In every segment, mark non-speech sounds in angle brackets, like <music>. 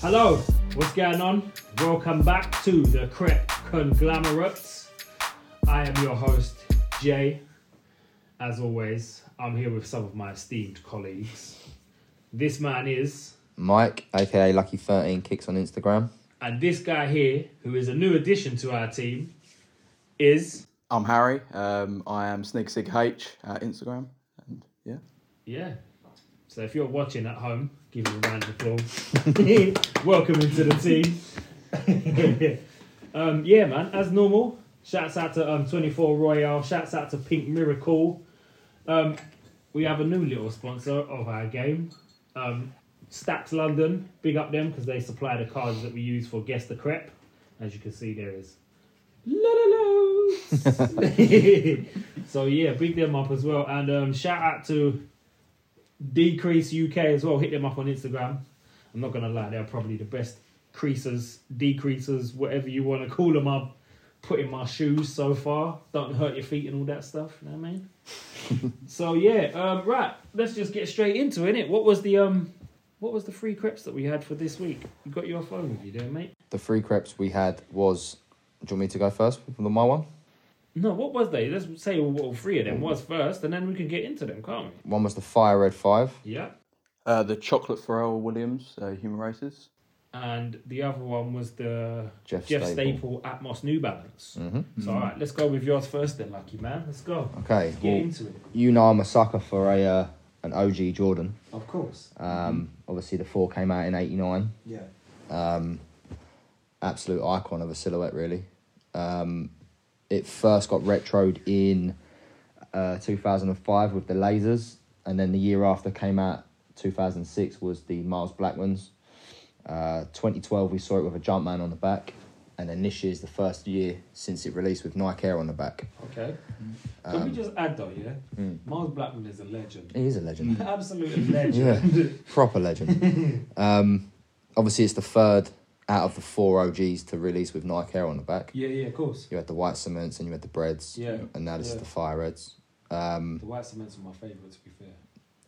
Hello, what's going on? Welcome back to the Crep Conglomerates. I am your host, Jay. As always, I'm here with some of my esteemed colleagues. This man is, Mike, aka Lucky13, kicks on Instagram. and this guy here, who is a new addition to our team, is, I'm Harry. Um, I am Sneaker Seeker H at Instagram, and yeah. yeah. So if you're watching at home, give a round of applause. <laughs> Welcome into the team. <laughs> um, yeah, man, as normal, shouts out to um, 24 Royale, shouts out to Pink Miracle. Um, we have a new little sponsor of our game, um, Stacks London. Big up them because they supply the cards that we use for Guess the Crep. As you can see, there is. so yeah, big them up as well, and um, shout out to Decrease UK as well. Hit them up on Instagram. I'm not gonna lie, they're probably the best creasers, decreasers, whatever you want to call them. I've put in my shoes so far. Don't hurt your feet and all that stuff. You know what I mean? <laughs> so yeah, um, right. Let's just get straight into it. What was the um, what was the free crepes that we had for this week? You got your phone with you there, mate? The free crepes we had was. Do you want me to go first with the my one? No, what was they? Let's say what all three of them was first, and then we can get into them, can't we? One was the Fire Red 5. Yeah. Uh, the Chocolate Pharrell Williams, uh, Human Races. And the other one was the Jeff, Jeff Staple. Staple Atmos New Balance. hmm So all right, let's go with yours first, then, lucky man. Let's go. Okay, Get well, into it. you know I'm a sucker for a uh, an OG Jordan. Of course. Um, Obviously, the 4 came out in 89. Yeah. Um, absolute icon of a silhouette, really. Um, it first got retroed in uh, 2005 with the lasers, and then the year after came out, 2006, was the Mars Blackmons. Uh, 2012, we saw it with a Jumpman on the back, and then this year is the first year since it released with Nike Air on the back. Okay. Can we Um, just add though, yeah? mm. Mars Blackmon is a legend. He is a legend, <laughs> Absolute legend. yeah, proper legend. <laughs> um, obviously, it's the third out of the four OGs to release with Nike Air on the back. yeah, yeah, of course. You had the white cements and you had the breads. Yeah. And now this yeah. is the fire reds. Um, The white cements are my favourite, to be fair.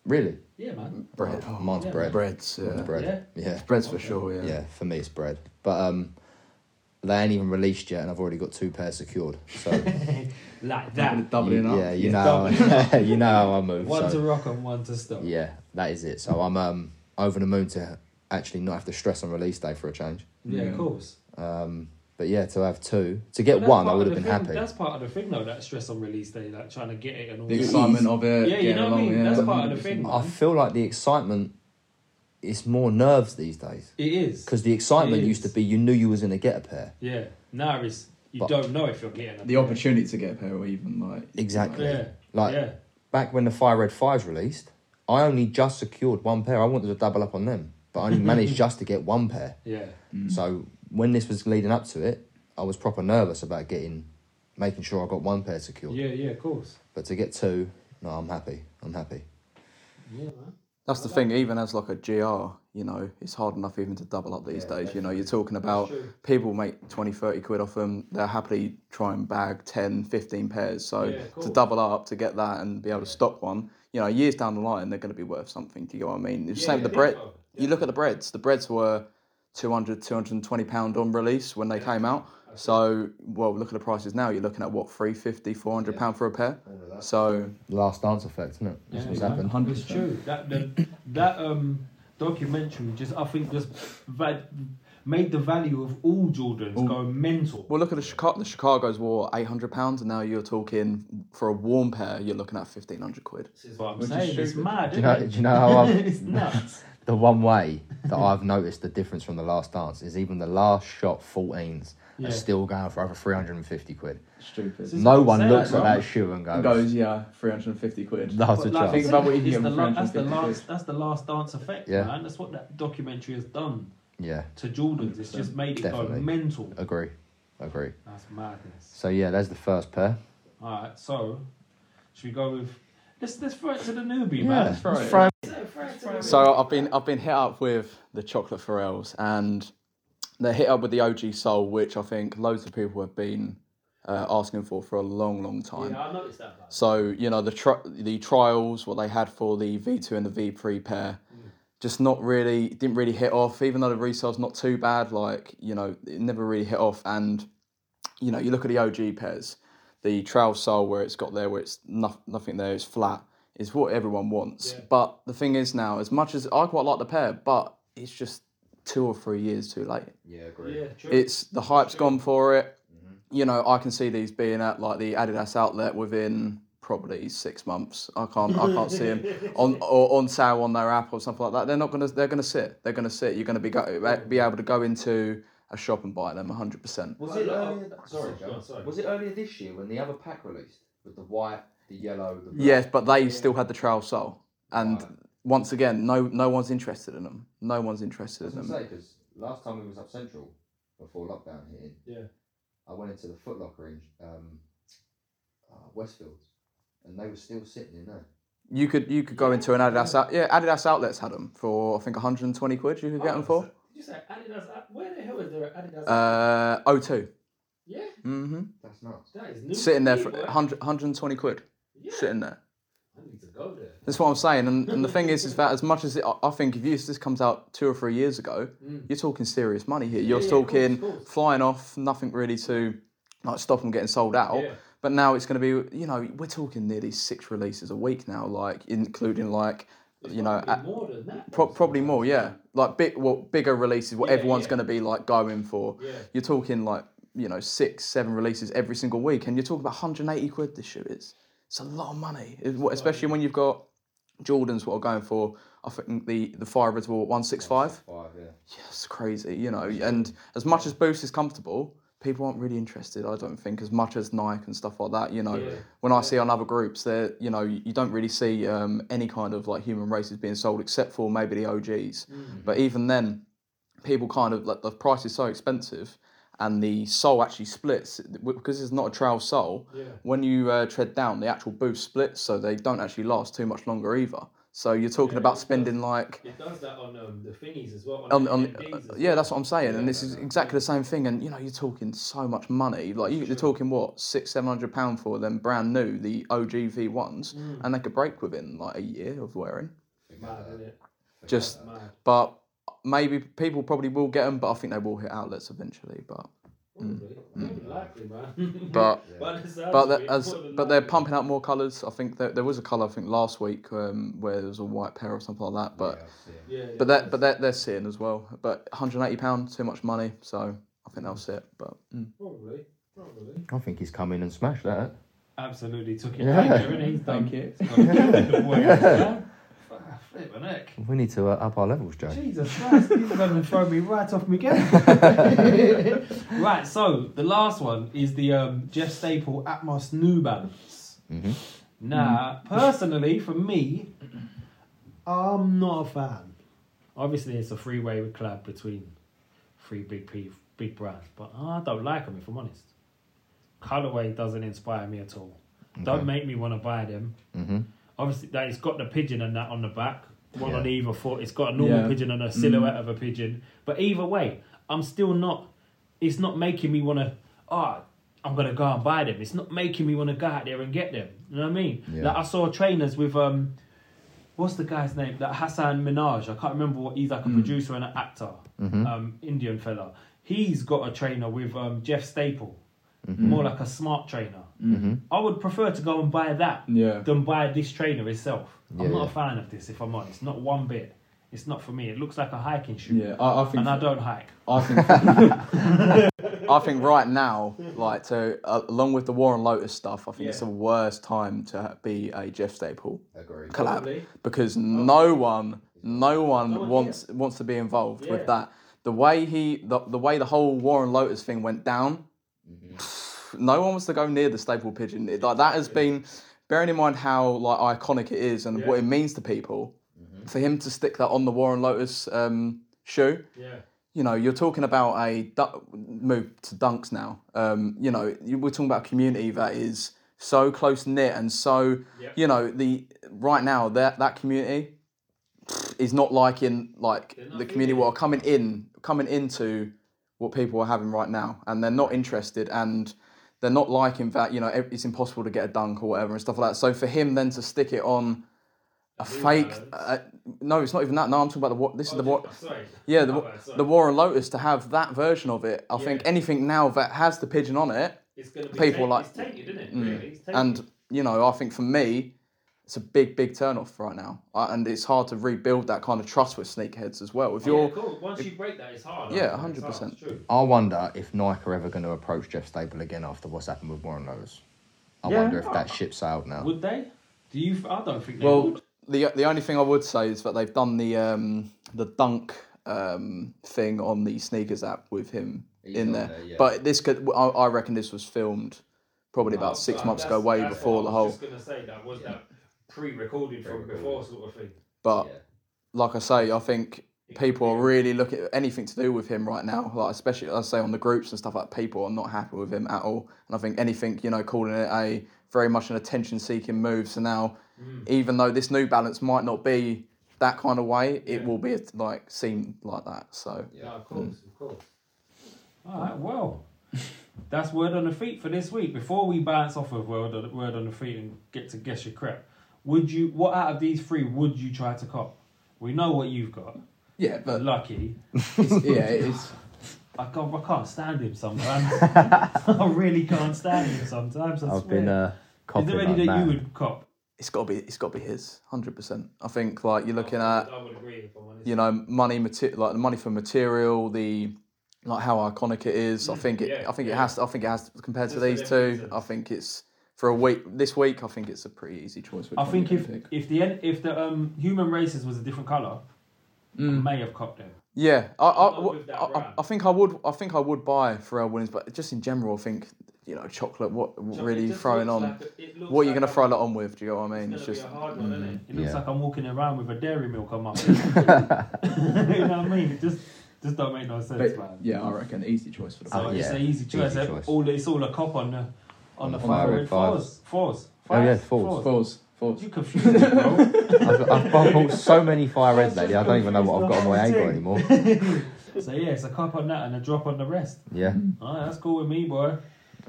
really? Yeah, man. Bread. Oh, mine's yeah. bread. Breads, Mine's yeah. bread. Yeah. Breads for Okay. sure, yeah. yeah. for me it's bread. But um, they ain't even released yet, and I've already got two pairs secured. So <laughs> Like that. Doubling up. yeah, you know, doubling <laughs> you know how I move. One to rock and one to stop. yeah, that is it. So I'm um over the moon to actually not have to stress on release day for a change. Yeah, of course. Um, but yeah, to have two, to get But one, I would have been thing- happy. That's part of the thing, though. That stress on release day, like trying to get it and all. The that. excitement of it. Yeah, you getting know what I mean? yeah. That's part of the thing. I feel like the excitement is more nerves these days. It is. Because the excitement used to be you knew you was going to get a pair. Yeah. Now it's you But- don't know if you're getting a the opportunity to get a pair or even like Exactly. Yeah. Like yeah. back when the Fire Red Fives released, I only just secured one pair. I wanted to double up on them, but I only managed <laughs> just to get one pair. Yeah. mm. So when this was leading up to it, I was proper nervous about getting, making sure I got one pair secured. Yeah, yeah, of course. But to get two, no, I'm happy. I'm happy. Yeah, man. That's the thing, even as like a GR, you know, it's hard enough even to double up these Yeah, days. You know, you're talking about people make 20, 30 quid off them. They'll happily try and bag 10, 15 pairs. So Yeah, to double up, to get that and be able to stock one, you know, years down the line, they're going to be worth something. Do you know what I mean? It's the same with the bread. You look at the breads. The breads were 200, 220 pound on release when they came out. So, well, look at the prices now. You're looking at what, 350, 400 pound for a pair. So, Last dance effect, isn't it? That's Yeah, what's man. happened. hundred It's true. That the, that um documentary just I think just va- made the value of all Jordans go mental. well, look at the Chicago. The Chicago's wore 800 pounds, and now you're talking for a warm pair, you're looking at 1500 quid. This is what I'm Which saying. It's stupid. mad. Do you know? isn't Do you know how <laughs> I've, it's nuts. The one way that I've noticed the difference from the last dance is even the last shot 14s Yeah. are still going for over 350 quid. stupid. No one looks at that shoe and goes, It goes yeah, three hundred and fifty quid. that's a But like chance. Think about what you can it's get the la- That's the last. That's the last dance effect, Yeah. man. That's what that documentary has done Yeah, to Jordans. It's just made it Definitely. go mental. agree, agree. That's madness. So yeah, there's the first pair. All right, so should we go with? Let's let's throw it to the newbie, Yeah, man. let's throw throw it. it. So I've been I've been hit up with the chocolate Pharrells, and they're hit up with the OG Sole, which I think loads of people have been uh, asking for for a long, long time. Yeah, I noticed that. So you know the tri- the trials, what they had for the V two and the V three pair, just not really didn't really hit off. Even though the resale's not too bad, like you know, it never really hit off. And you know, you look at the OG pairs, the trail sole where it's got there, where it's no, nothing there, it's flat, is what everyone wants. Yeah. But the thing is now, as much as I quite like the pair, but it's just two or three years too late. Yeah, agree. Yeah, true. It's the hype's True. gone for it. Mm-hmm. You know, I can see these being at like the Adidas outlet within probably six months. I can't, I can't see them <laughs> on or on sale on their app or something like that. They're not gonna, they're gonna sit. They're gonna sit. You're gonna be go, be able to go into a shop and buy them 100. percent Was it earlier? Sorry, Go sorry. Was it earlier this year when the other pack released with the white, the yellow, the black? Yes, but they still had the trail sole, and Right. once again, no, no one's interested in them. No one's interested in them. because last time we was up central before lockdown hit, Yeah. I went into the Foot Locker in um, uh, Westfield, and they were still sitting in there. You could, you could go into an Adidas out, yeah, Adidas outlets had them for I think 120 quid. You could get them for. Did you say Adidas? uh, Where the hell is there an Adidas? Uh, O2. yeah, Mm-hmm. That's nuts. that is new. Sitting there for me, 100, 120 quid. Yeah. Sitting there. I need to go there. That's what I'm saying. And, and the thing is, is that as much as it, I- think if you, this comes out two or three years ago, Mm. you're talking serious money here. You're yeah, of course, talking of course. flying off, nothing really to like stop them getting sold out. But now it's going to be, you know, we're talking nearly six releases a week now, like including like, It's you know, probably more than that. pro- probably more, yeah, like big, well, bigger releases. What Yeah, everyone's yeah. going to be like going for. Yeah. You're talking like, you know, six, seven releases every single week, and you're talking about 180 quid. This shoe is. It's a lot of money, especially when you've got Jordans. What are going for? I think the the Firebirds were 165. Five, yeah. Yeah, it's crazy, you know. And as much as Boost is comfortable, people aren't really interested. I don't think as much as Nike and stuff like that. You know, Yeah. when I see on other groups, there, you know, you don't really see um, any kind of like human races being sold except for maybe the OGs. Mm. But even then, people kind of like the price is so expensive. And the sole actually splits because it's not a trail sole. Yeah. When you uh, tread down, the actual boost splits, so they don't actually last too much longer either. So you're talking Yeah, about it does. spending like It does that on um, the thingies as well. on, the on, as yeah, well. that's what I'm saying, Yeah. and this is exactly the same thing. And you know, you're talking so much money. Like you, you're talking what six, seven hundred pound for them brand new, the OG V ones, Mm. and they could break within like a year of wearing. Mad, isn't it? Just, Mad. but maybe people probably will get them, but I think they will hit outlets eventually. But Probably. <laughs> <laughs> More than likely, man. but but, but the- as but they're pumping out more colours. I think there, there was a colour I think last week um, where there was a white pair or something like that. But Yeah, I've. Yeah, yeah, but that but they're, they're sitting as well. But 180 pound too much money, so I think they'll sit. But mm. Probably. Probably. I think he's come in and smashed that. Absolutely took it Yeah. <laughs> yeah. and he's done. Thank you. Yeah. Flip my neck. We need to uh, up our levels, Joe. Jesus Christ, he's going to throw me right off my game. <laughs> right, so the last one is the um, Jeff Staple Atmos New Balance. Mm-hmm. Now, personally, for me, I'm not a fan. Obviously, it's a three-way collab between three big P, big brands, but I don't like them if I'm honest. Colorway doesn't inspire me at all. Don't make me want to buy them. Mm-hmm. Obviously, that it's got the pigeon and that on the back, one on either foot. It's got a normal Yeah. pigeon and a silhouette of a pigeon. But either way, I'm still not. It's not making me want to. Oh, I'm gonna go and buy them. It's not making me want to go out there and get them. You know what I mean? Yeah. Like I saw trainers with um, what's the guy's name? That Hasan Minhaj. I can't remember what he's like a producer and an actor. Mhm. Um, Indian fella. He's got a trainer with um Jeff Staple, Mm-hmm. more like a smart trainer. Mm-hmm. I would prefer to go and buy that Yeah. than buy this trainer itself. Yeah, I'm not yeah. a fan of this, if I'm honest. Not one bit. It's not for me. It looks like a hiking shoe, Yeah. I, I think. and I don't hike. I think. <laughs> <laughs> I think right now, like to uh, along with the Warren Lotas stuff, I think it's the worst time to be a Jeff Staple Agreed. collab Probably. because no one, no one No one wants wants to be involved Yeah. with that. The way he, the, the way the whole Warren Lotas thing went down, Mm-hmm. No one wants to go near the staple pigeon. It, like that has been, bearing in mind how like iconic it is and what it means to people, for him to stick that on the Warren Lotas um, shoe. Yeah. You know, you're talking about a du- move to dunks now. Um, you know, we're talking about a community that is so close knit and so, Yep. you know, the right now that that community is not like in like the community what are coming in coming into what people are having right now, and they're not interested and they're not liking that. You know, it's impossible to get a dunk or whatever and stuff like that. So for him then to stick it on a fake. Uh, no, it's not even that. No, I'm talking about the what. This is Oh, the what. Yeah, the, bad, the Warren Lotas to have that version of it. I think anything now that has the pigeon on it, It's gonna be people tainted, like- it's tainted, it? Mm. Really, and you know, I think for me, it's a big, big turnoff right now, I, and it's hard to rebuild that kind of trust with sneakerheads as well. If Oh, you're, yeah, cool. Once you break that, it's hard. Yeah, I think it's hard, 100%. it's true. I wonder if Nike are ever going to approach Jeff Staple again after what's happened with Warren Lotas. I Yeah. wonder if that ship sailed now. Would they? Do you? I don't think they well, would. the the only thing I would say is that they've done the um, the dunk um, thing on the sneakers app with him He's in there. there, yeah. But this could, I, I reckon, this was filmed probably Oh, about six months ago, way before what the I whole. Was just gonna say that was that pre-recorded from Pre-recorded. before sort of thing. But Yeah. like I say, I think people are really looking at anything to do with him right now. Like especially, I say on the groups and stuff like people are not happy with him at all. And I think anything you know, calling it a very much an attention-seeking move. So now, Mm. even though this New Balance might not be that kind of way, it Yeah. will be like seen like that. So Yeah, of course, of course. All right, well, that's word on the feet for this week. Before we bounce off of word on, word on the feet and get to guess your crep, would you? What out of these three would you try to cop? We know what you've got. Yeah, but Lucky, it's, yeah, it's I can't, I can't stand him sometimes. <laughs> I really can't stand him sometimes. I I've swear. been uh, Is there any like that mad. you would cop? it's got to be it's got to be his hundred percent. I think like you're looking at I would agree if I'm you know money mate- like the money for material the like how iconic it is i think it Mm, yeah, i think it has to, i think it has to, compared to these two i think it's for a week this week i think it's a pretty easy choice which I think if pick? if the en- if the um, human races was a different color, I Mm. may have copped them. yeah I, I, Not with that I, I, think i would i think i would buy pharrell williams but just in general i think you know chocolate what So really throwing on like a- what are you like going to a- throw that on with do you know what i mean It's, it's just be a hard one, isn't it? It looks yeah. like I'm walking around with a dairy milk on my <laughs> <laughs> you know what I mean? It just just don't make no sense, But, man. yeah, I reckon easy choice for the So Oh, it's yeah. an easy choice. Easy choice. All it's all a cop on the on the On the fire red red fives. fours. Fours. Oh, yeah, Fives? fours. Falls, falls. You confused me, bro. <laughs> I've, I've bought so many fire reds lately. I don't even know what I've got on my angle anymore. <laughs> so yeah, it's a cup on that and a drop on the rest. Yeah, Alright, that's cool with me, boy.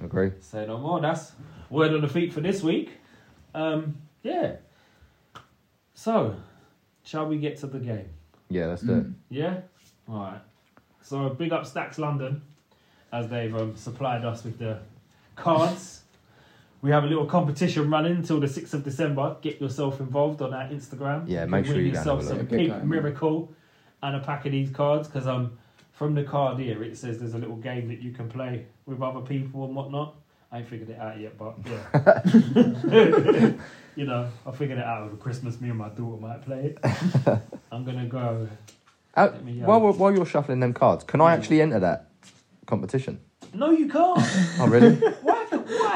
I agree. Say no more. That's word on the feet for this week. Um, yeah. So, shall we get to the game? Yeah, let's do it. Mm. Yeah. All right. So big up Stacks London, as they've um, supplied us with the cards. We have a little competition running until the sixth of December. Get yourself involved on our Instagram. Yeah, make sure you go and yourself have a some look. pink Get going, man. miracle and a pack of these cards because um from the card here it says there's a little game that you can play with other people and whatnot. I ain't figured it out yet, but yeah. <laughs> you know, I figured it out over Christmas. Me and my daughter might play it. <laughs> I'm gonna go. Uh, Let me, um, while, while you're shuffling them cards, can I actually enter that competition? No, you can't. Oh, really? <laughs>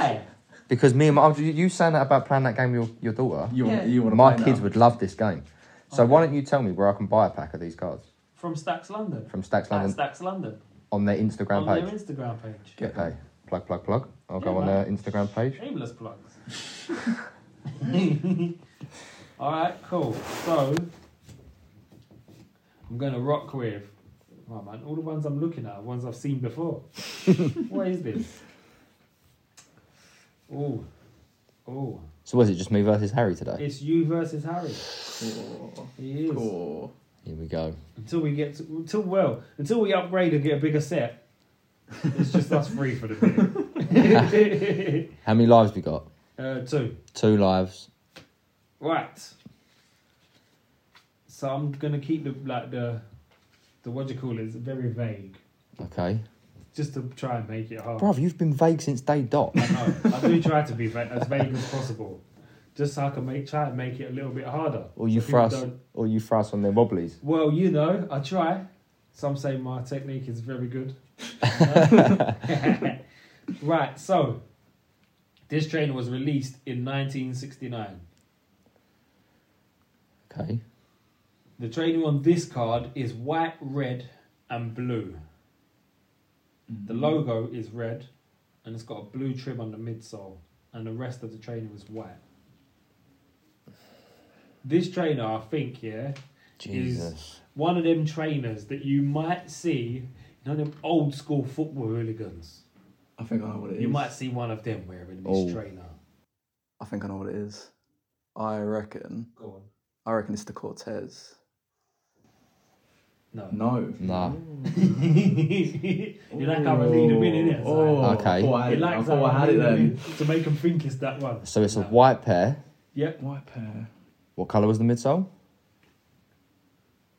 Why? Why? because me and my, you, you saying that about playing that game with your, your daughter? You want, Yeah. you want to My play kids now? would love this game. So Okay. why don't you tell me where I can buy a pack of these cards From Stacks London. from Stacks At London Stacks London. on their Instagram page. on page? their Instagram page. Get Okay, plug, plug, plug. I'll Yeah, go on man. their Instagram page. Shameless plugs. <laughs> Alright, cool. So, I'm going to rock with. Oh man, all the ones I'm looking at are ones I've seen before. <laughs> what is this? Oh, oh. So was it just me versus Harry today? It's you versus Harry. Cool. He is. Cool. Here we go. Until we get to, until well, until we upgrade and get a bigger set. <laughs> It's just us three for the minute. <laughs> How many lives we got? uh, two. Two lives. Right. So I'm gonna keep the like the the what do you call it? It's very vague, Okay. Just to try and make it hard. Bruv, you've been vague since day dot. I know. I do try to be va- as vague as possible, just so I can make try and make it a little bit harder. Or you So people thrust, don't- or you thrust on their wobblies. Well, you know, I try. Some say my technique is very good. <laughs> <laughs> right. So this trainer was released in 1969. Okay. The training on this card is white, red, and blue. Mm-hmm. The logo is red, and it's got a blue trim on the midsole, and the rest of the trainer is white. This trainer, I think, yeah, Jesus. one of them trainers that you might see, you know, them old school football hooligans. I think I know what it is. You might see one of them wearing this Oh. trainer. i think i know what it is i reckon Go on. I reckon it's the Cortez. No. No. Nah. <laughs> you like how I lead them in, innit? Oh, oh Okay. I thought I, It had- I thought I had it then. to make them think it's that one. So it's a No. white pair. Yep, White pair. What colour was the midsole?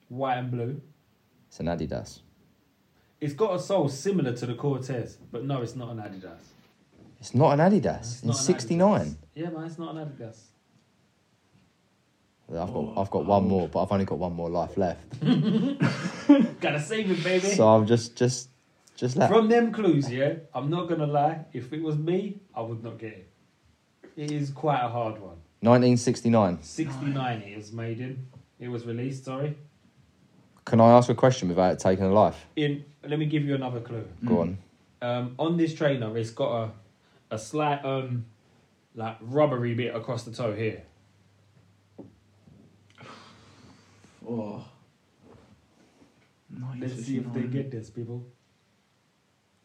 white and blue. It's an Adidas. It's got a sole similar to the Cortez, but no, it's not an Adidas. It's not an Adidas. It's in not an '69. Adidas. Yeah, man, it's not an Adidas. I've got I've got one more, but I've only got one more life left. <laughs> Gotta save it, baby. So I'm just just just let. From them clues, yeah, I'm not gonna lie. If it was me, I would not get it. It is quite a hard one. 1969. 69 it was made in. It was released, sorry. Can I ask a question without it taking a life? In let me give you another clue. Go on. Um, on this trainer, it's got a a slight um like rubbery bit across the toe here. Oh. Let's see if they get this, people.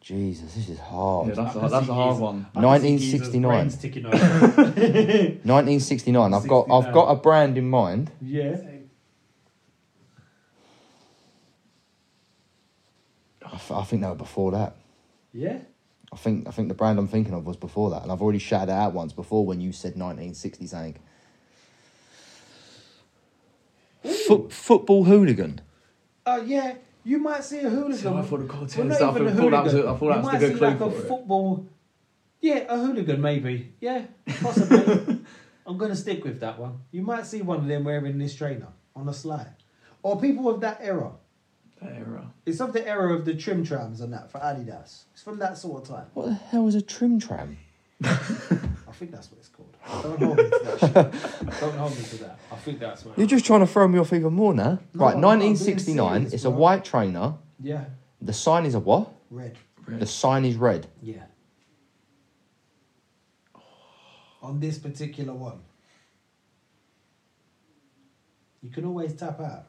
Jesus, this is hard. Yeah, that's, I a, can that's a hard one. I can see geezer's 1969. brains ticking over. <laughs> 1969. I've got I've got a brand in mind. yeah. I, th- I think they were before that. Yeah. I think I think the brand I'm thinking of was before that, and I've already shouted it out once before when you said 1960 something. Foot, football hooligan. Oh yeah. You might see a hooligan. So I thought the Cortez. Well, not I thought that was a, I thought that You was the might good see clue like for a it. football. Yeah, a hooligan maybe. Yeah, possibly. <laughs> I'm gonna stick with that one. You might see one of them wearing this trainer on a slide, or people of that era. That era. It's of the era of the Trimm Trabs and that for Adidas. It's from that sort of time. What the hell is a trim tram? <laughs> I think that's what it's called. Don't hold me to that. shit. <laughs> Don't hold me to that. I think that's what. You're just trying to throw me off even more now. No, right, I'm. I'm being 1969. serious, it's a bro. white trainer. Yeah, The sign is a what? red. The sign is red. Yeah. On this particular one, you can always tap out.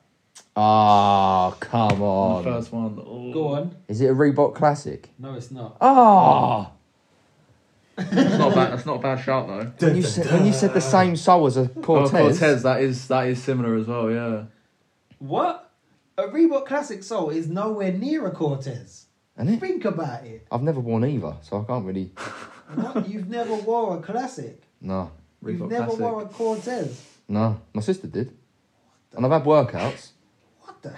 Ah, come The on. first one. Oh. Go on. Is it a Reebok Classic? No, it's not. Ah. That's not a bad. That's not a bad shout though. When you said when you said the same sole as a oh, Cortez, Oh, Cortez. That is that is similar as well. Yeah. What? A Reebok Classic Sole is nowhere near a Cortez. Isn't it? Think about it. I've never worn either, so I can't really. <laughs> What? You've never wore a Classic. No, You've Reebok never Classic. wore a Cortez. no. My sister did, and I've had workouts. What the?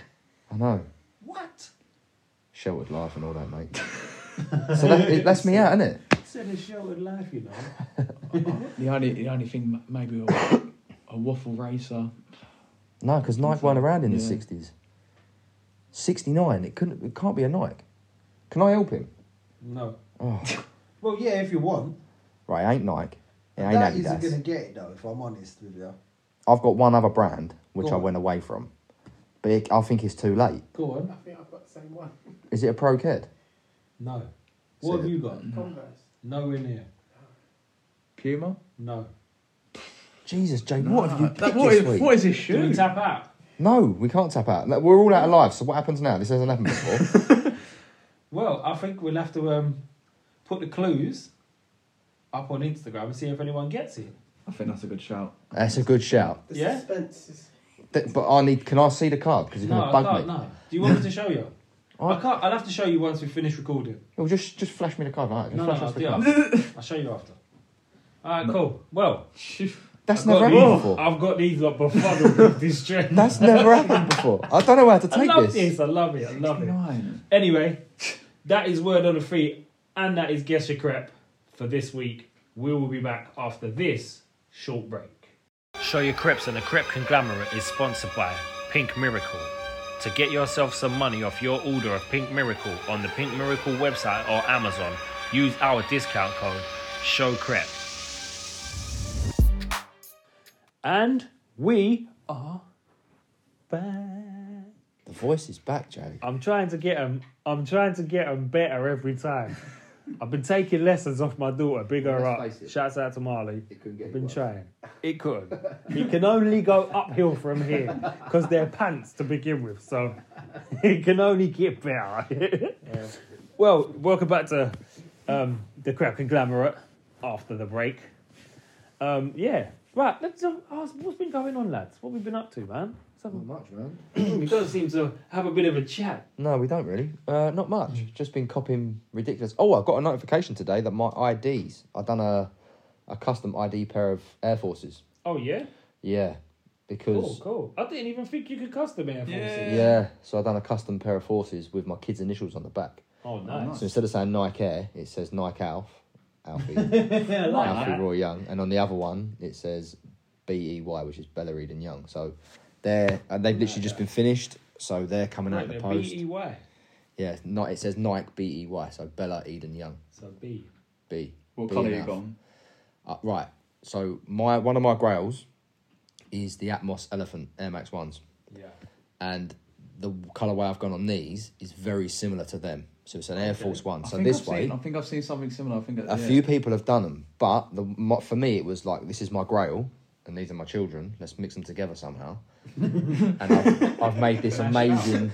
I know. What? Sheltered life and all that, mate. <laughs> so that, it, that's me out, isn't it? Said a sheltered life, you know. <laughs> The only the only thing maybe a, a waffle racer. No, because Nike weren't around in the sixties. Sixty nine. It couldn't. It can't be a Nike. Can I help him? No. Oh, <laughs> Well, yeah, if you want. right. It ain't Nike. It ain't That isn't going to get it, though, if I'm honest with you. I've got one other brand which Go I on. went away from, but it, I think it's too late. Go on. I think I've got the same one. Is it a Pro Ked? No. What have you got? Mm. Converse. Nowhere near. Puma. No. Jesus, Jay, what have you picked what this is- week? what is this Do we shoe? tap out? No, we can't tap out. No, We're all out of life. So what happens now? This hasn't happened before. <laughs> Well, I think we'll have to um, put the clues up on Instagram and see if anyone gets it. I think that's a good shout. That's a good shout. The Yeah? suspense is. Th- But I need. Can I see the card? Because it's No, going I to bug can't. me. No. Do you want me to show you? I I- can't. I'll have to show you once we finish recording. Well, just just flash me the card. Right? Just No, no, flash I'll us the do it card. after. <laughs> I'll show you after. All right, cool. Well, <laughs> That's I've got never these- happened before. I've got these lot befuddled with this <laughs> trend. That's never happened before. I don't know how to take it. I take love this. this. I love it. I love it. Nine. Anyway, that is word on the feet, and that is guess your crep for this week. We will be back after this short break. Show Your Creps and the Crep Conglomerate is sponsored by Pink Miracle. To get yourself some money off your order of Pink Miracle on the Pink Miracle website or Amazon, use our discount code SHOWCREP. And we are back. The voice is back, Joe. I'm trying to get them. I'm trying to get them better every time. <laughs> I've been taking lessons off my daughter. Big her Let's up. it. Shouts out to Marley. It couldn't get I've been trying. It could. <laughs> it can only go uphill from here because they're pants to begin with. So <laughs> it can only get better. <laughs> well, welcome back to um, the Crep Conglomerate after the break. Um, yeah, Right, let's uh, ask what's been going on, lads. What we been up to, man? Let's have a- much, man. <clears throat> we don't seem to have a bit of a chat. No, we don't really. Uh, not much. Just been copying ridiculous. Oh, I got a notification today that my IDs. I done a a custom ID pair of Air Forces. Oh yeah, Yeah, because cool, cool. I didn't even think you could custom Air Forces. Yeah. yeah. So I done a custom pair of forces with my kids' initials on the back. Oh, nice. So instead of saying Nike Air, it says Nike Alf, Alfie, <laughs> I like Alfie that. Roy Young, and on the other one it says B E Y, which is Bella Eden Young. So they're and they've literally just been finished. So they're coming out in Right, the the post. B E Y. Yeah, not it says Nike B E Y. So Bella Eden Young So B. B. What B colour you enough. gone? Uh, right. So my one of my grails is the Atmos Elephant Air Max ones, Yeah. and the colorway I've gone on these is very similar to them. So it's an Air Force one. I So think this I've way, seen, I think I've seen something similar. I think a few people have done them, but the mo- for me it was like this is my grail, and these are my children. Let's mix them together somehow. <laughs> and I've, I've made this Mash it up. amazing,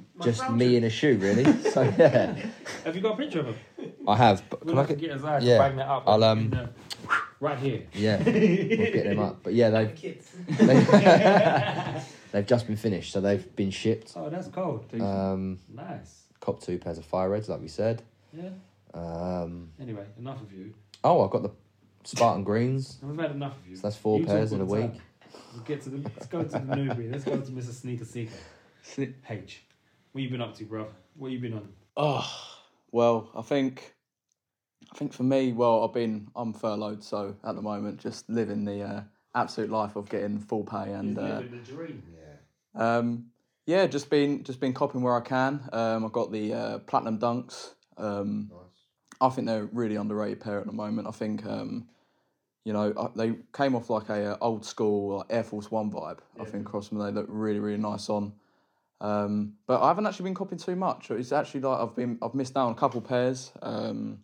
<laughs> just me in a shoe, really. <laughs> So yeah, Have you got a picture of him? I have. But We'll can I have to get? get his eyes yeah, bang that up. I'll, um, in the- right here. Yeah, we'll get them up. But yeah, they've Kids. they, they've just been finished, so they've been shipped. Oh, that's cold. Um, Nice. cop two pairs of fire reds, like we said. Yeah. Um, Anyway, enough of you. oh, I've got the Spartan greens. We've had enough of you. So that's four You pairs in a week. We'll get to the. Let's go to the newbie. Let's go to Mr. Sneaker Seeker. H. What you been up to, bro? What you been on? Oh, well, I think, I think for me, well, I've been I'm furloughed, so at the moment, just living the uh, absolute life of getting full pay and. Uh, the dream. Yeah. Um, yeah, just been just been copying where I can. Um, I've got the uh, platinum dunks. Um, I think they're a really underrated pair at the moment. I think um, you know uh, they came off like a uh, old school like Air Force One vibe. I think across them they look really really nice on. Um, but I haven't actually been copying too much. It's actually like I've been I've missed out on a couple pairs. Um,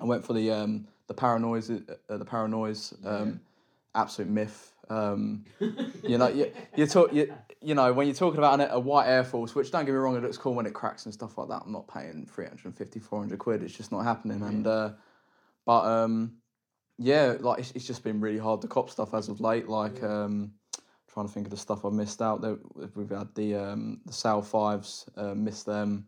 I went for the um, the Para-Noise uh, the Para-Noise um, absolute myth. Um, you know you you talk you, you know when you're talking about an, a white Air Force, which don't get me wrong, it looks cool when it cracks and stuff like that. I'm not paying 350, 400 quid. It's just not happening. And uh, but um, yeah, like it's, it's just been really hard to cop stuff as of late. Like um, trying to think of the stuff I missed out. There, we've had the um, the Sal fives, uh, missed them.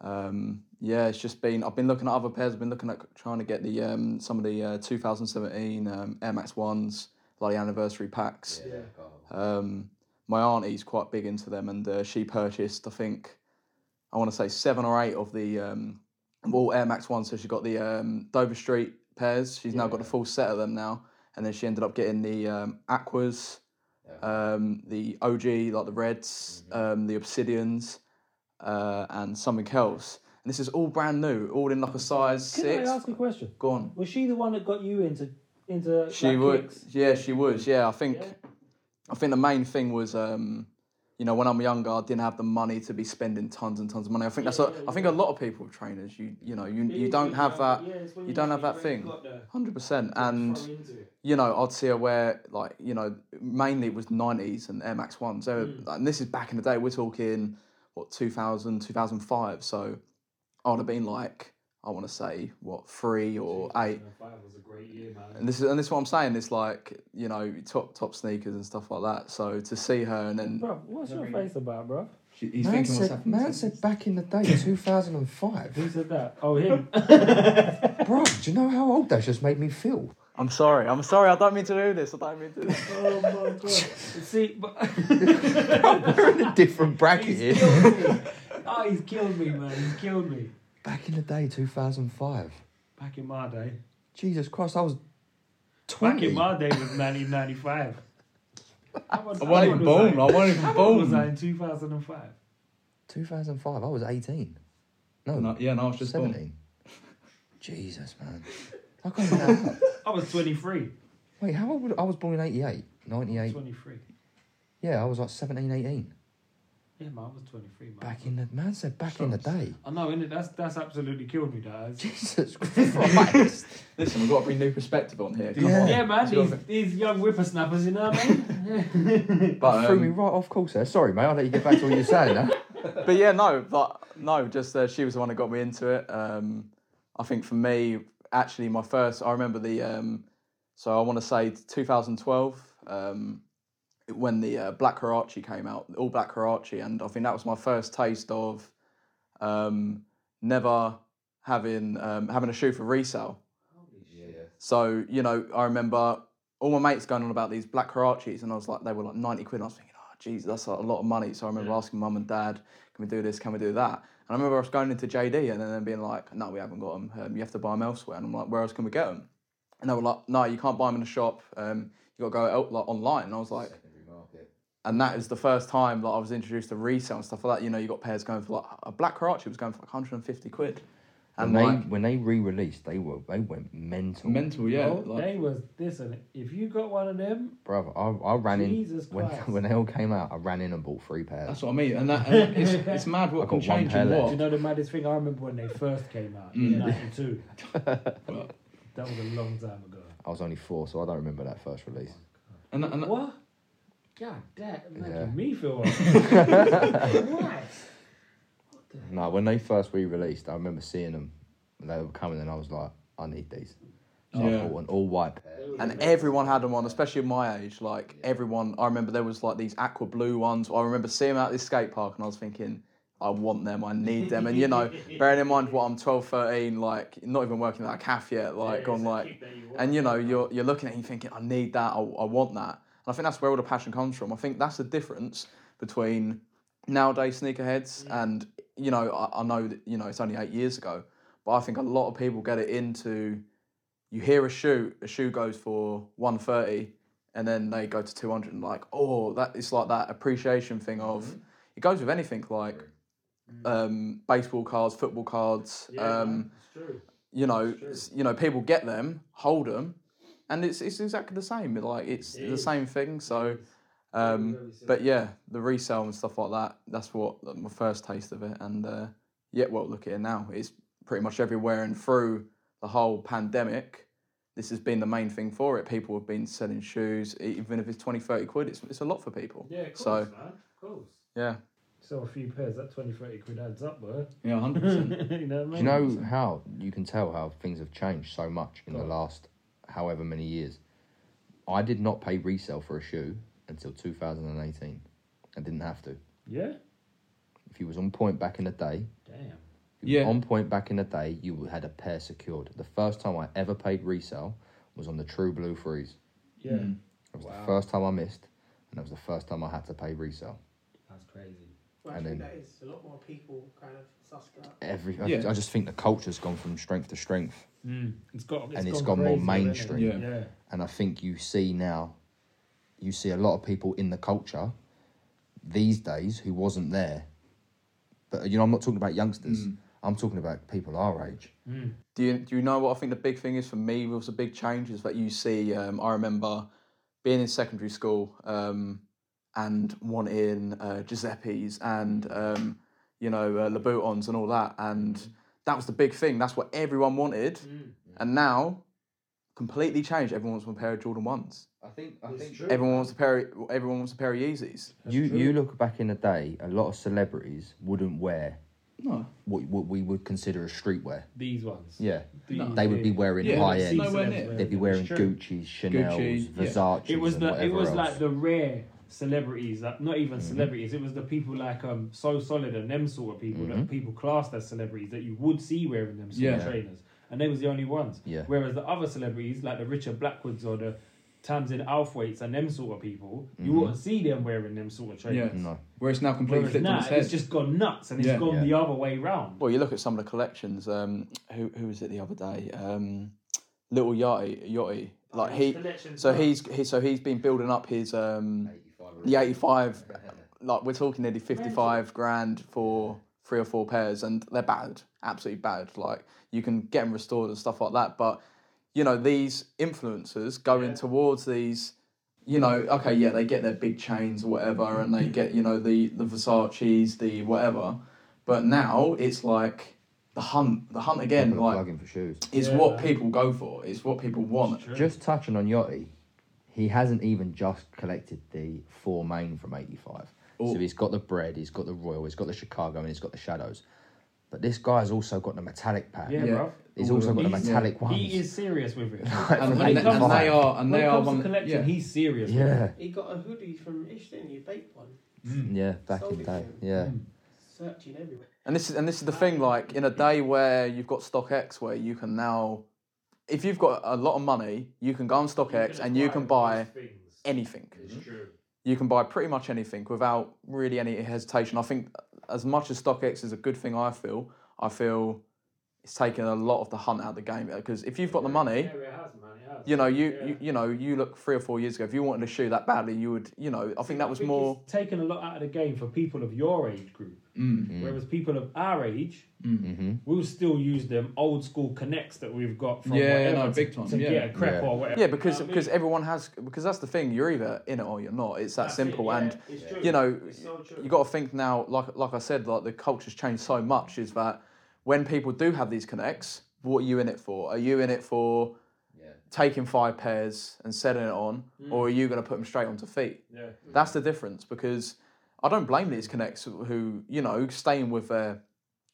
Um, yeah, it's just been. I've been looking at other pairs. I've been looking at trying to get the um, some of the uh, 2017 um, Air Max ones, like the anniversary packs. Um, my auntie's quite big into them, and uh, she purchased, I think, I want to say seven or eight of the um, all Air Max ones. So she got the um, Dover Street pairs. She's now got a full set of them now, and then she ended up getting the um, Aquas, um, the OG like the Reds, um, the Obsidians, uh, and something else. And this is all brand new, all in like a size Can six. I ask you a question? Go on. Was she the one that got you into into? She like, kicks? yeah, she was, yeah. I think, Yeah. I think the main thing was, um, you know, when I'm younger, I didn't have the money to be spending tons and tons of money. I think that's, Yeah, a, yeah, I think a lot of people with trainers, you, you know, you, you don't have that, you're- yeah, it's when you don't have that thing. hundred percent. And you know, I'd see her wear like, you know, mainly it was nineties and Air Max ones. Mm. And this is back in the day. We're talking what 2000, 2005. So I'd have been like, I want to say what three or eight. 2005 was a great year, man. And this is and this is what I'm saying. It's like you know top top sneakers and stuff like that. So to see her and then Bro, what's your face about, bro? He's Man thinking what's said, happening. man said back in the day, <laughs> 2005. Who said that? Oh, him. <laughs> <laughs> Bro, do you know how old that just made me feel? I'm sorry. I'm sorry. I don't mean to do this. I don't mean to. Do this. oh my god. See, but We're in a different bracket he's here. killed me. Oh, he's killed me, man. He's killed me. Back in the day, 2005. Back in my day. Jesus Christ, I was 20. Back in my day was 1995. <laughs> How I wasn't even was born. I wasn't even How old was I in 2005? 2005, I was 18. No, No, yeah, no, I was just born. 17. <laughs> Jesus, man. I can't even. I was 23. Wait, how old would I was born in 88, 98. 23. Yeah, I was like 17, 18. Yeah, man, I was 23, man. Back in the, man said back in the day. I know, innit? That's, that's absolutely killed me, guys. Jesus Christ. <laughs> Listen, we've got to bring new perspective on here. Come Yeah. on. Yeah, man, these, these young whippersnappers, you know what I mean? <laughs> <laughs> But Threw me um, right off course there. Sorry, mate. I'll let you get back to what you're saying now. but yeah, no, but no, just uh, she was the one that got me into it. Um, I think for me, actually, my first, I remember the um, So I want to say 2012, um, when the uh, Black Huarache came out, all Black Huarache, and I think that was my first taste of um, never having um, having a shoe for resale. So you know, I remember all my mates going on about these Black Huaraches, and I was like, they were like ninety quid. And I was thinking, oh, geez, that's like a lot of money. So I remember asking mum and dad, can we do this? Can we do that? And I remember us going into JD and then being like, no, we haven't got them. Um, you have to buy them elsewhere. And I'm like, where else can we get them? And they were like, no, you can't buy them in the shop. Um, you got to go out like online. And I was like, and that is the first time that I was introduced to resale and stuff like that. You know, you got pairs going for like a Black Huarache was going for like 150 quid. When And they when they re-released, they were they went mental. Mental, yeah. Bro, like- they was this and if you got one of them, Brother, I, I ran Jesus in when <laughs> Christ. when they all came out. I ran in and bought three pairs. That's what I mean, and that and it's, it's <laughs> mad I what got can one change pair and left. do you know the maddest thing? I remember when they first came out Mm. in '92. <laughs> That was a long time ago. I was only four, so I don't remember that first release. And, and What? God, that making Yeah. me feel. like what? No, when they first re-released, I remember seeing them. and They were coming, and I was like, I need these. So Yeah. I bought an all white pair. And everyone had them on, especially my age. Like everyone, I remember there was like these aqua blue ones. I remember seeing them at this skate park, and I was thinking, I want them, I need them. And you know, <laughs> bearing in mind what I'm 12, 13, like not even working at a cafe yet, like on like, and you know, you're you're looking at it, and you're thinking, I need that, I, I want that. And I think that's where all the passion comes from. I think that's the difference between nowadays sneakerheads and you know, I, I know that you know it's only eight years ago, but I think a lot of people get it into you hear a shoe, a shoe goes for 130 and then they go to 200 and like, oh, that it's like that appreciation thing of it goes with anything like um, baseball cards, football cards, um, it's true. you know, you know, people get them, hold them, and it's it's exactly the same. Like it's It the is. same thing. So, um, but yeah, the resale and stuff like that. That's what like, my first taste of it. And uh, yeah, well, look at it now. It's pretty much everywhere, and through the whole pandemic, this has been the main thing for it. People have been selling shoes, even if it's 20, 30 quid. It's it's a lot for people. Yeah, of course, So man. Of course. yeah, So a few pairs, that 20, 30 quid adds up, bro. yeah, hundred percent. <laughs> you know what I Do you know how you can tell how things have changed so much in Go the last however many years? I did not pay resale for a shoe until 2018. I didn't have to. Yeah? If you was on point back in the day, Damn. Yeah. on point back in the day, you had a pair secured. The first time I ever paid resale was on the True Blue Freeze. Yeah. Mm. It was Wow. the first time I missed, and it was the first time I had to pay resale. That's crazy. Well, And I think then- that is a lot more people kind of sussed that. Every, I, Yeah. I just think the culture's gone from strength to strength. Mm. It's got, And it's gone gone more crazy, it? mainstream. Yeah. yeah. and I think you see now, you see a lot of people in the culture these days who wasn't there. But you know, I'm not talking about youngsters. Mm. I'm talking about people our age. Mm. Do you do you know what I think the big thing is for me was a big change is that you see um, I remember being in secondary school um, and wanting uh, Giuseppe's and um, you know uh, Louboutins and all that and that was the big thing that's what everyone wanted and now completely changed everyone wants a pair of Jordan ones I think. I It's think true. everyone wants a pair of, everyone wants a pair of Yeezys you true. you look back in the day, a lot of celebrities wouldn't wear No, what, what we would consider a streetwear. These ones. Yeah, These they would be wearing Yeah, high it's end. They'd be wearing Gucci's, Chanel's, Gucci, yeah. Versace's, It was and the it whatever was else. like the rare celebrities, like not even Mm-hmm. celebrities. It was the people like um so solid and them sort of people Mhm. that people classed as celebrities that you would see wearing them sort Yeah. of trainers, and they was the only ones. Yeah. Whereas the other celebrities like the Richard Blackwoods or the Tamzin Outhwaites and them sort of people, you Mhm. wouldn't see them wearing them sort of trainers. Yeah. no. where it's now completely Whereas flipped now on its head. it's just gone nuts and it's Yeah. gone Yeah. the other way round. well you look at some of the collections um, who who was it the other day um, Lil Yachty Yachty like he so he's he, so he's been building up his um, the 85 like we're talking nearly 55 grand for three or four pairs and they're bad absolutely bad. Like you can get them restored and stuff like that but you know these influencers going towards these you know okay yeah they get their big chains or whatever and they get you know the the Versace's the whatever but now it's like the hunt the hunt again People like plugging for shoes. is Yeah, what people go for it's what people want. Just touching on Yachty, he hasn't even just collected the four main from '85. Oh. So he's got the bread, he's got the royal, he's got the Chicago, and he's got the shadows. But But this guy's also got the metallic pack. Yeah, Yeah. bro. He's also got them. the He's- metallic ones. He is serious with it. <laughs> and, When it and, comes and they are and when they it are comes to one. collection, Yeah. he's serious. with it. Yeah, He got a hoodie from Ish, didn't he? A baked one. yeah. Back Sold in the day, him. yeah. Mm. Searching everywhere. And this is and this is the thing. Like in a day where you've got StockX, where you can now, if you've got a lot of money, you can go on StockX and you can buy anything. It's mm-hmm. true. You can buy pretty much anything without really any hesitation. I think as much as StockX is a good thing, I feel I feel it's taken a lot of the hunt out of the game because if you've got the money. Yeah, it has, man. It has. You know, you, Yeah. you you know, you look three or four years ago. If you wanted a shoe that badly, you would, you know. I think that was more. it's taken a lot out of the game for people of your age group. Mm. Whereas people of our age, Mm-hmm. we'll still use them old school connects that we've got from Yeah, whatever no, big time, to yeah. get a crep Yeah. or whatever. Yeah, you because know what I because mean? everyone has because that's the thing. You're either in it or you're not. It's that That's it, simple. yeah, And it's true. you know, so you got to think now. Like like I said, like the culture's changed so much. Is that when people do have these connects, what are you in it for? Are you in it for taking five pairs and setting it on, or are you going to put them straight onto feet? yeah. That's the difference because I don't blame these connects who, you know, staying with their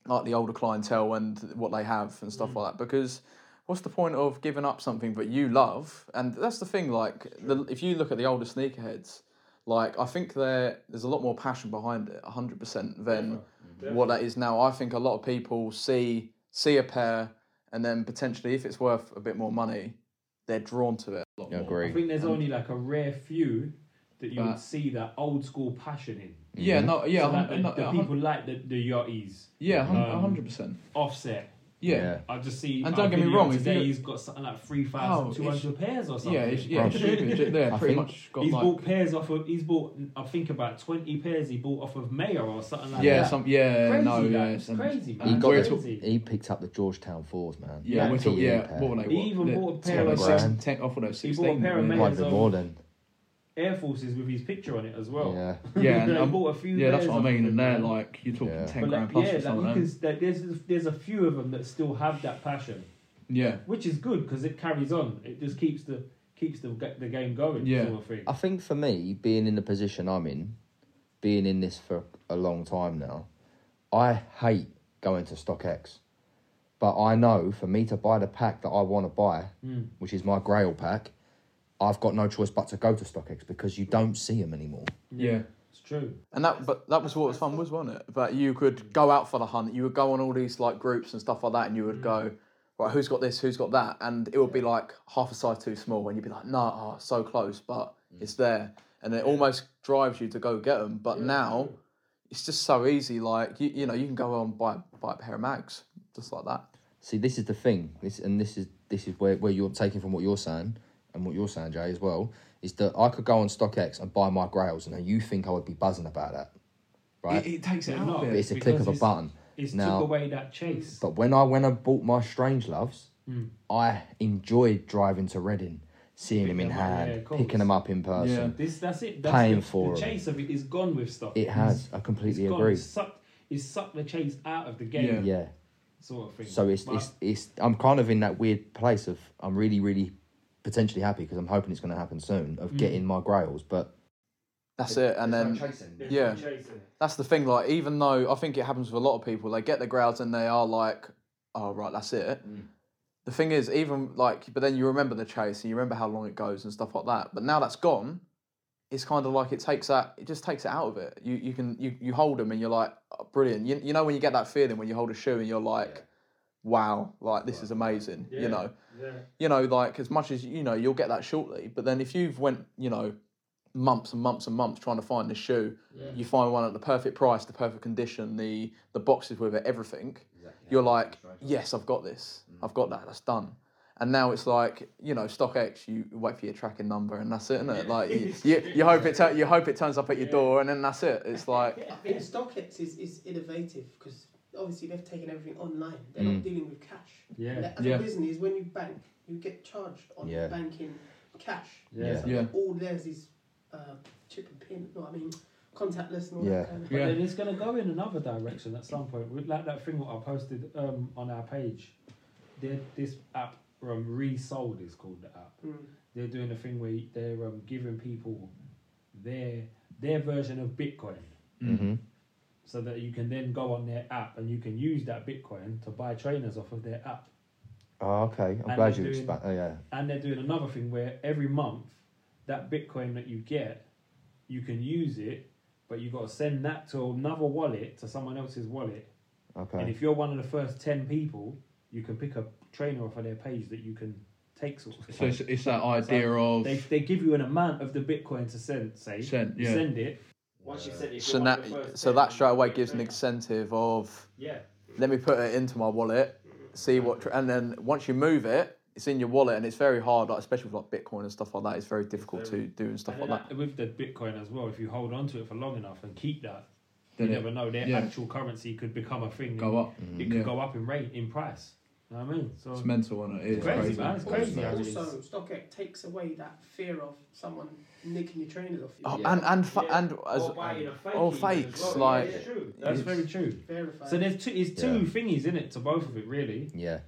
like the older clientele and what they have and stuff mm. like that because what's the point of giving up something that you love? And that's the thing, like the, if you look at the older sneakerheads, like I think there there's a lot more passion behind it, hundred percent, than what that is now. I think a lot of people see see a pair and then potentially if it's worth a bit more money, they're drawn to it. A lot Yeah, more. agree. I think there's only like a rare few that you But- would see that old school passion in. Yeah, no, yeah, so a like hun- the, no, the people like the, the yachties, yeah, hun- a um, hundred percent. offset. Yeah. I just see. And don't get me wrong, today you- he's got something like three thousand two hundred pairs or something. Yeah, it's, yeah, it's Bro. <laughs> Yeah, I pretty much got he's like bought pairs off of. He's bought. I think about twenty pairs. He bought off of Mayor or something like yeah, that. some yeah, crazy, no, yeah, it's crazy, man. He got we're the- crazy. He picked up the Georgetown fours, man. yeah, That we're talking, yeah. pair. What were they? He even The- bought a pair 10 of or six- off of those He bought a pair of. Mayors Might be um, more than. Air Forces with his picture on it as well. Yeah. <laughs> Yeah, and he um, bought a few. yeah, that's what I mean. And it, they're like you're talking Yeah. ten But grand like, plus yeah, for like some you of can, them. like, there's there's a few of them that still have that passion, Yeah, which is good because it carries on. It just keeps the keeps the the game going. Yeah. sort of thing. I think for me, being in the position I'm in, being in this for a long time now, I hate going to StockX. But I know for me to buy the pack that I want to buy, Mm. which is my Grail pack, I've got no choice but to go to StockX because you don't see them anymore. yeah. It's true. And that, but that was what was fun, was wasn't it? But you could go out for the hunt. You would go on all these like groups and stuff like that, and you would mm. go, right, who's got this, who's got that, and it would be like half a size too small, and you'd be like, no, oh, ah, so close, but mm. it's there, and it almost drives you to go get them. But now, it's just so easy. Like you, you know, you can go on and buy buy a pair of mags just like that. See, this is the thing. This and this is this is where, where you're taking from what you're saying and what you're saying, Jay, as well. Is that I could go on StockX and buy my Grails, and you think I would be buzzing about that, right? It, it takes it They're out of but it. it's a click of a button. It's Now- took away that chase. But when I when I bought my Strange Loves, Mm. I enjoyed driving to Reading, seeing them in Picking them up, yeah, hand, picking them up in person. Yeah. This that's it. That's Paying the, for the 'em. chase of it is gone with stuff. It has. I It's completely gone. agree. It's sucked. It's sucked the chase out of the game. Yeah. Yeah. Sort of thing. So it's, But- it's it's I'm kind of in that weird place of I'm really really potentially happy because I'm hoping it's going to happen soon of Mm. getting my Grails, but That's it. And then There's yeah. no that's the thing. Like even though I think it happens with a lot of people, they get the grails and they are like, oh right, that's it. Mm. The thing is, even like, but then you remember the chase and you remember how long it goes and stuff like that. But now that's gone, it's kind of like it takes that, it just takes it out of it. You you can you, you hold them and you're like, oh, brilliant. You, you know when you get that feeling when you hold a shoe and you're like, wow, like this is amazing. Yeah. You know, Yeah. you know, like as much as you know, you'll get that shortly. But then if you've went, you know, months and months and months trying to find this shoe, you find one at the perfect price, the perfect condition, the the boxes with it, everything. You're like, yes, I've got this. Mm. I've got that. That's done. And now it's like, you know, StockX. You wait for your tracking number, and that's it, isn't it? Like you, <laughs> you, you hope it tu- you hope it turns up at your door, and then that's it. It's <laughs> like, I think StockX is, is innovative because obviously they've taken everything online. They're Mm. not dealing with cash. Yeah. Like, As Yeah. a business, when you bank, you get charged on Yeah. banking cash. Yeah. yeah, All theirs is uh, chip and pin. No, I mean contactless and all Yeah. that kind of But Yeah. then it's going to go in another direction at some point. With like that thing what I posted um, on our page. They're, this app um, resold is called the app. Mm. They're doing a thing where they're um, giving people their their version of Bitcoin. hmm so that you can then go on their app and you can use that Bitcoin to buy trainers off of their app. Oh, okay. I'm And glad they're you doing- expand. Oh, yeah. And they're doing another thing where every month that Bitcoin that you get, you can use it, but you've got to send that to another wallet to someone else's wallet. Okay. And if you're one of the first ten people, you can pick a trainer off of their page that you can take. Sort of So it's, it's that idea of they they give you an amount of the Bitcoin to send. Say Send, you yeah. send it. Once you send it, So you're one of the that so that straight away gives an incentive of Yeah. let me put it into my wallet, see what, tr- and then once you move it, it's in your wallet, and it's very hard, like especially with like Bitcoin and stuff like that. It's very difficult very- to do and stuff And like that. that- with the Bitcoin as well, if you hold on to it for long enough and keep that, Then you it- never know. Their yeah. actual currency could become a thing. go up. Mm, it could Yeah. go up in rate in price. You know what I mean? So It's mental, isn't it? It's Crazy, crazy. man. It's crazy. Also, how it also StockX takes away that fear of someone nicking your trainers off you. Oh, Yeah. and and fa- Yeah. and as or buying a fake or even as fakes, well. like- Yeah, it's true. That's it's- very true. Verified. So there's two. It's two Yeah. thingies in it to both of it, really. Yeah.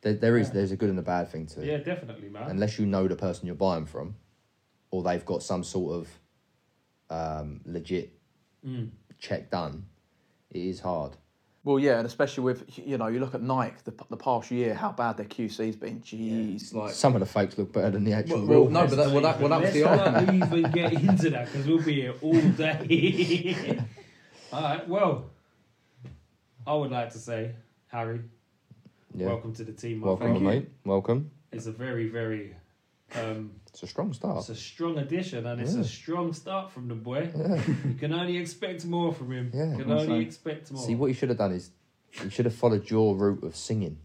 There, there is. Yeah. There's a good and a bad thing to it. Yeah, definitely, man. Unless you know the person you're buying from, or they've got some sort of um, legit Mm. check done, it is hard. Well, yeah, and especially with you know, you look at Nike the, the past year, how bad their QC's been. Jeez, It's like Some of the fakes look better than the actual Well, real. well, no, but that, well, that, well, that was the Let's argument. <laughs> not even get into that because we'll be here all day. <laughs> all right. Well, I would like to say, Harry, yeah. welcome to the team. my Welcome, friend. mate. Welcome. It's a very, very. Um, It's a strong start. It's a strong addition and it's Yeah. a strong start from the boy. Yeah. You can only expect more from him. Yeah. You can Also- only expect more. See, what you should have done is you should have followed your route of singing.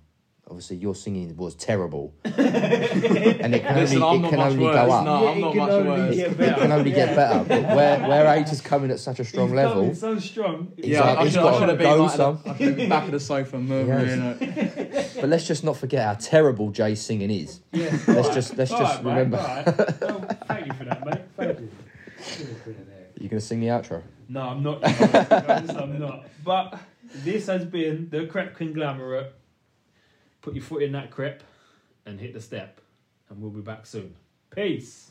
Obviously, your singing was terrible, <laughs> and it can Listen, only, I'm it can only worse. go up. No, Yeah, I'm it not can much only worse. get It can only get better. But where where <laughs> H is coming at such a strong He's level, coming so strong. Yeah, like- I he's should, got I should have to been go like some. the, I should have been back of the sofa murmuring. Yes. But let's just not forget how terrible Jay's singing is. Yeah. <laughs> Let's just let's Alright, just mate, remember. alright. Well, thank you for that, mate. Thank you. You're gonna sing the outro. No, I'm not. you know, to be honest, I'm not. But this has been the Crep Conglomerate. Put your foot in that crep and hit the step, and we'll be back soon. Peace.